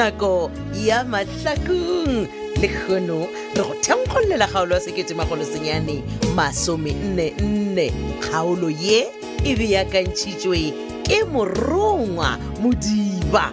nako ya mahlakong le kgono re go thenkgolela kgaolo ya sekete magolosenyane masome nne nne kgaolo ye e beakantšhitšwe ke morongwa modiba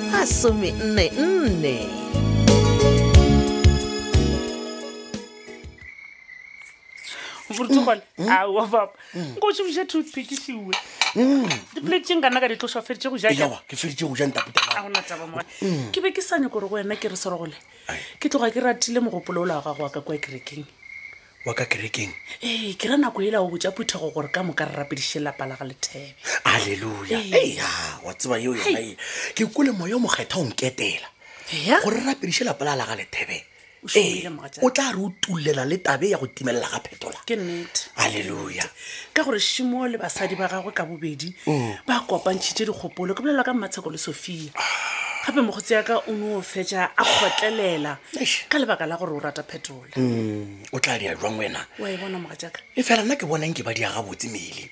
masome nne nne borutogole aowa papa nko o šomiša toothpick šiwe diplate tše nkana ka di tlošwa feditše go jaka ewa ke feditše go ja ntaputela a gona taba moga ke be ke sa nyako gore go wena ke re serogole ke tloga ke ratile mogopolo o la wa gago wa ka kwa kerekeng wa ka kerekeng ee ke ra nako ela o botša phuthego gore ka moka re rapediše lelapa la ga lethebe aleluya Ee. eya wa tseba yeo yona e ke kole moya o mokgetha o nketela ya gore re rapediše lapa la laga lethebe O šomile, Ee, mogatšaka. o tla re o tullela le tabe ya go timelela ga phetola ke nnete aleluya ka gore šimo le basadi ba gagwe ka bobedi ba kopantšhitše dikgopolo ke bolela ka mmatsheko le sophia gape mokgotsi yaka o no fetša a kgotlelela Eish. ka lebaka la gore o rata phetola Hmm, o tla dia jwang wena wa e bona mogatšaka e fela nna ke bonang ke ba dia gabotse mele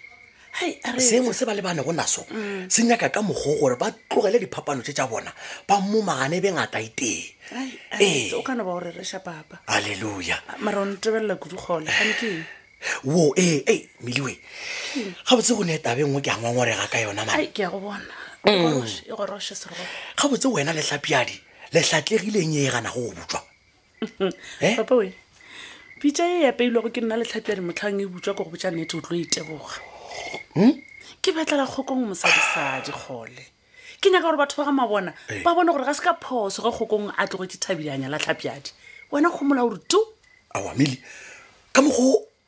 hai a re seemo se ba lebane go naso Mm. se nyaka ka mokgo gore ba tlogele diphapano tše tša bona ba momagane e be ngata itee Ai, a re Ee. etse, o kana ba o rereša papa alleluja mara o ntebelela kudu kgole gane ke eng wo ee ee meliwe gabotse go ne tabe nngwe ke a ngwangwarega ka yona mane ai ke ya go bona e Mm. goroshe- e goroshe serogo gabotse wena lehlapiadi le hlatlegileng e gana go o butšwa papa we pitša e apeilwego ke nna letlhapi ya dimotlhang e butswa ko go botsa nete o tlo e teboga ke betlela kgokong mosadisadi kgole ke nyaka gore batho ba ga mabona ba bone gore ga se ka phoso ge kgokong a tlogo ke thabile a nyala tlhapjadi wena kgomola gore tu awa mele ka mokgo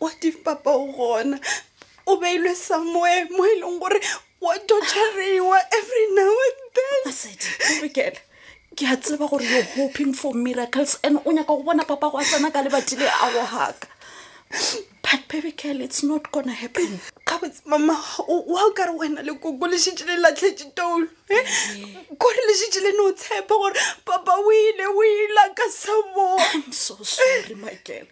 wa dipapa o gona o beilwe somewhere mo e leng gore wa tortureiwa every now and then asedirekele ke a tseba gore yo hoping for miracles and o nyaka go bona papa go a tsena ka lebati le a go haka but baby girl it's not gonna happen gabotse mama wa o kare wena le koko lešitše le latlhetse tolo eh? kore lešitše le ne o tshepa gore papa o ile o ila ka saboso sorry makele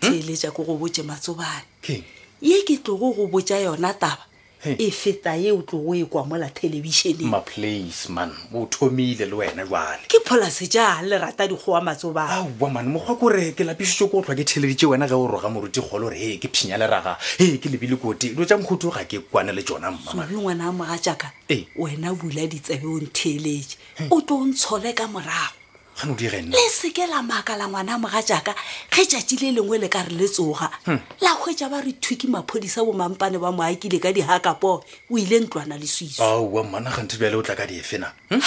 theeletša ko go botše matsobane Keng? ye ke tlogo go botša yona taba He. e feta ye o tlogo e kwa mola thelebišeneng ma place man o thomile le wena jale ke pholase jang le rata dikgowa matsobane aowa mane mokgwa ko re ke lapišitse ko tlhwa ke theleditše wena ge o roga moruti kgolo gore he ke phinya leraga he ke lebile kote dilo tša nkhutu ga ke kwane le tsona mma sobi ngwana a mogatšaka Ee. wena bula ditsebe o ntheeletše o tlo ntshole ka morago gane o direnne le seke la makala ngwana moga jaaka ge tšatši le lengwe le ka re le tsoga hmm. la hwetša ba re thuki maphodisa bomampane ba mo akile ka dihakapo o ile ntlwana le swiso aowa mmana ganthe bjale o tla ka diefena hmm?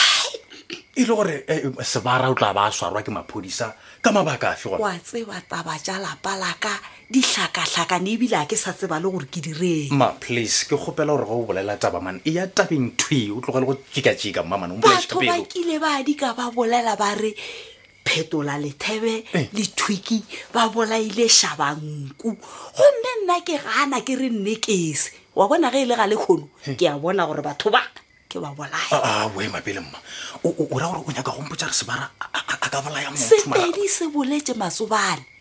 e le gore eh, eh, sebara o tla ba a swarwa ke maphodisa ka mabaka afe gona wa tseba taba tša lapa laka di hlakahlakane ebile a ke sa tseba le gore ke direng ma please ke kgopela gore ga o bolela taba mane e ya tabeng thwi o tlogele go tšikatsika mmamane batho ba kile ba di ka ba bolela ba re phetola lethebe eh. le thwiki ba bolaile shabanku gomme nna ke gana ke re nnekese wa bona ge e le ga le kgono eh. ke a bona gore batho ba ke ba bolae ah, ah, o ema pele mma o ra gore o nyaka gompotsa re sebara a ka bolaya motho sepedi se boletse masobane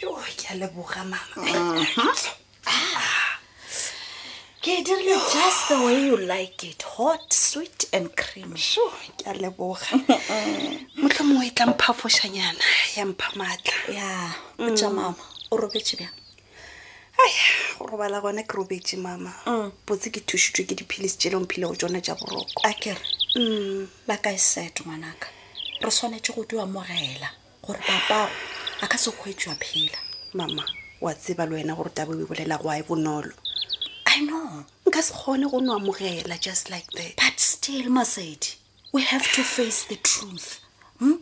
yo ke a leboga mama mm-hmm. ah. ke e dirile just the way you like it hot sweet and cream so ke a leboga motlho mongwe e tla mphafošanyana ya mpha maatla ya botša mm. mama o robetse bjang aya go robala gona ke robetse mama mm. botse ke thušitswe ke diphilisi tše leng philego tsone tša boroko a kere mm. like i said ngwanaka re swanetse go di amogela gore papago a ka se kgwetso a phela mama wa tseba le wena gore tabo e bolela go a e bonolo i know nka se kgone go no amogela just like that but still masedi we have to face the truth hmm?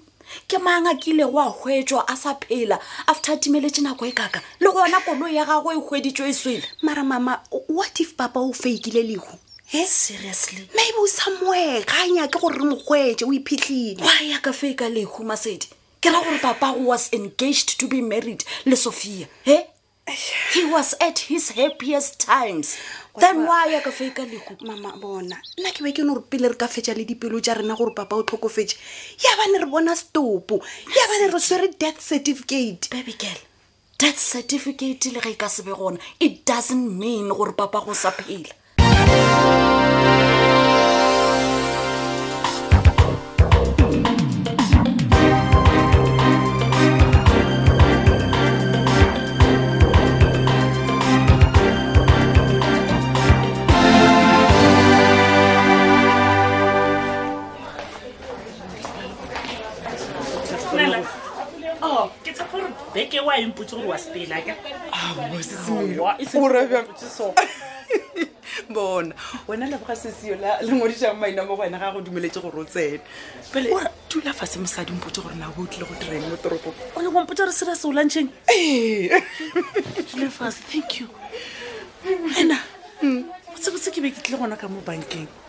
ke mang a kile go a hwetswa a sa phela after a timeletse nako e kaka le gona kolo ya gago e hweditswe e swele mara mama what if papa o fakile lehu he seriously maybe o sa moe ga a nyake gore re mokgwetse o iphitlhile wa ya ka fe ka lehu masedi ke ra gore papa go was engaged to be married le sophia he he was at his happiest times then wa ya ka fe ka lehu mama bona nna ke be ke no gore pele re ka fetsa le dipelo tša rena gore papa o tlhokofetse ya ba ne re bona setopo ya ba ne re swere death certificate baby girl death certificate le ge e ka se be gona it doesn't mean gore papa go sa phela beke wa e mpotse gore wa sepela ka bona wena le boga seseo la le ngwadišang maina mo go wena ga go dumeletse gore o tsene pele dula fa se mosadi mpotse gore na bo tlile go direng mo toropong o le gompotse gore sere se o lantšheng dule fast thank you ena botsebotse ke be ke tlile gona ka mo bankeng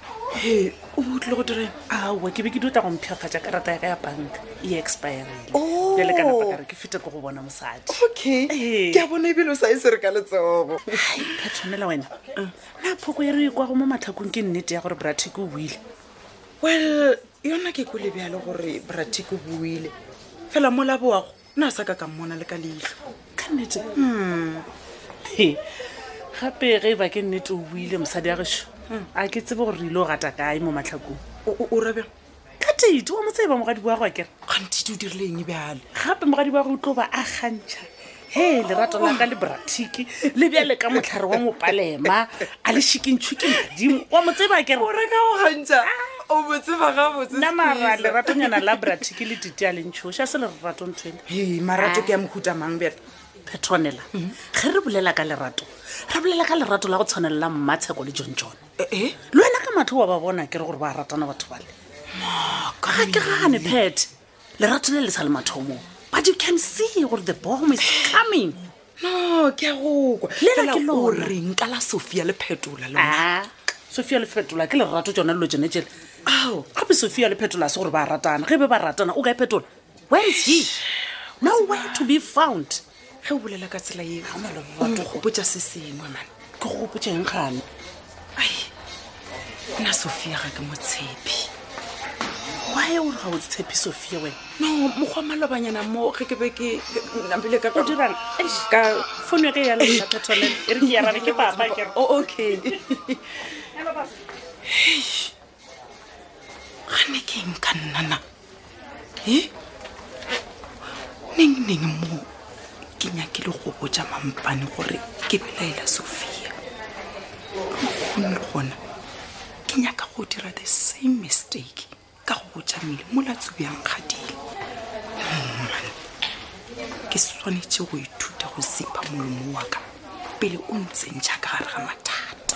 he o tlile go direng aowa ke be ke dutla go mphekgatša karata ya ka ya banka e expirile Oh. bjale ka napa kare ke fete ko go bona mosadi okay Ee. ke a bona ebile o sa e se re ka letsogo hai ka tshwanela wena na phoko e re e kwago mo matlhakong ke nnete ya gore bratic o buile well yona ke ko lebjalo gore bratic o buile fela mo laboago na sa ka ka mmona le ka leitlho ka nnete hmm. gape ge e ba ke nnete o buile mosadi a gešo hmm. a ke tsebe gore re ile o gata kae mo matlhakong o rabe ka tete wa motseba mogadi bo ya go akere gantete o dirile eng bjale gape mogadi bo ya go o tlo ba a gantšha he lerato la ka le bratiki le bjale ka motlhare wa mopalema a le shikintšhu ke madimo wa motseba kere o reka o gantša ah. o botseba ga botse nna mara leratonyana la brati ke le tite a lentšhoša se le rerato ntho ena ee marato ke ya mohuta mang bjale petronela ge re bolela ka lerato re bolela ka lerato la go tshwanelela mmatsheko le john john ee le wena ka matlho wa ba bona ke re gore ba ratana batho bale ga ke gane pete lerato le le sa le mathomo but you can see gore the bomb is coming no ke a gokwa Lela ke lona. Ah. reng ka la sophia le phetola le a sophia le fetola ke lerato tsona dilo tsone tsele ao gape sophia le phetola se gore ba ratana ge be ba ratana o ka e phetola where is he nowhere to be found ge o bolela ka tsela eo ga malo batho mm. gopotsa se sengwe mane ke go gopotseng gane ai nna sofia ga ke mo tshepi wae o re ga o tshepi sofia wena no mokgwa malobanyana mo ge ke be ke nabile ka dirang ka fone ge ya lela patrone e re ke yarabe ke papa ke oh, okay gane ke eng ka nnana e neng neng moo ke nyakile go botja mampane gore ke belaela sophia gone le gona ke nyaka go dira the same mistake ka go botja mmele mo latsubjang kgadile mmane ke swanetse go ithuta go zipha molomo wa ka pele o ntsentšha ka gare ga mathata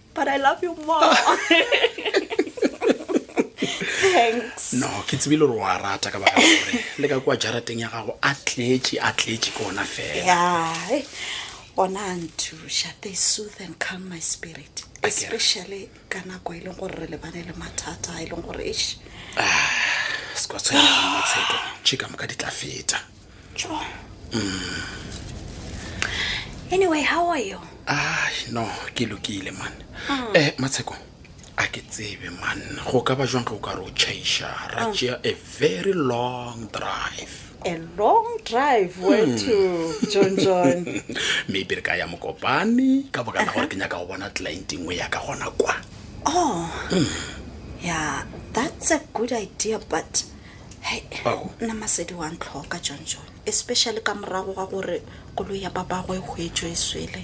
but i love you more thanks no ke tsebile gore wa rata ka baka gore le ka kwa jarateng ya gago a tletše a tletše ke ona fela yeah eh, ona a nthuša they sooth and come my spirit especially ka nako e leng gore re lebane le mathata a e leng gore esh ah, se kwa tshwenya motsheto tšhe ka moka di tla feta jo anyway how are you ai no ke lokile man um eh, matsheko a ke tsebe man go ka ba jwang ge o ka re o chaiša ra tšea a very long drive a long drive where to john john maybe re ka ya mokopane ka boka la gore ke nyaka go bona client e nngwe ya ka gona kwa oh yeah that's a good idea but nna masedi wa ntlhoka john john especially ka morago ga gore kolo ya papago e hwetso e swele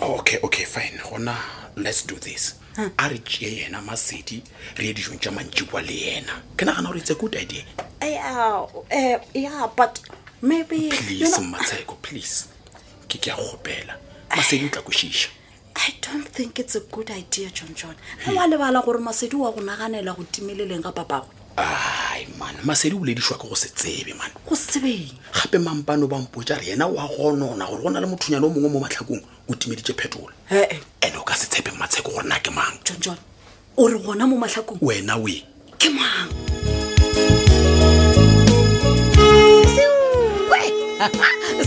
okay okay fine gona let's do this a re tšee yena masedi re ye dijong tša mantši kwa le yena ke nagana gore it's a good idea yeah, eh, yeah but maybe please you know, mmatsheko please ke ke a kgopela masedi o tla kwešiša i don't think it's a good idea john john a wa lebala gore masedi wa go naganela go timeleleng ga papago ai man masedi o boledišwa ke go se tsebe man go se tsebeng gape mampano ba mpotsa re yena wa gonona gore go na le mothunyana o mongwe mo matlhakong o timeditše phetola ee and o ka se tshepe matsheko gore na ke mang john john o re gona mo mahlakong wena we ke mang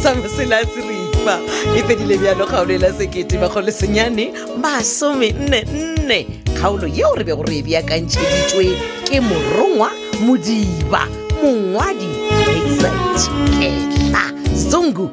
samosela a seripa e fedile bjalo kgaolo ela sekete makgolo senyane masome nne nne kgaolo yeo re bego re e beakantšheditšwe ke morongwa modiba mongwadi exact ketla zungu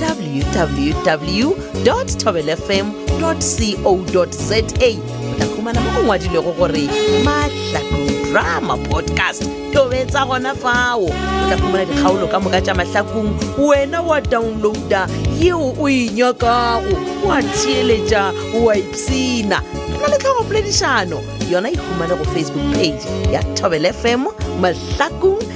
www tobelfm co za o tla humana mo go ngwadilego gore mahlaku drama podcast tobetsa gona fao o tla humana dikgaolo ka moka tša mahlakong wena wa downloada yeo o e nyakago wa theeletša wa ipsina re na le tlhogopoledišano yona e humane go facebook page ya tobel fm mahlakong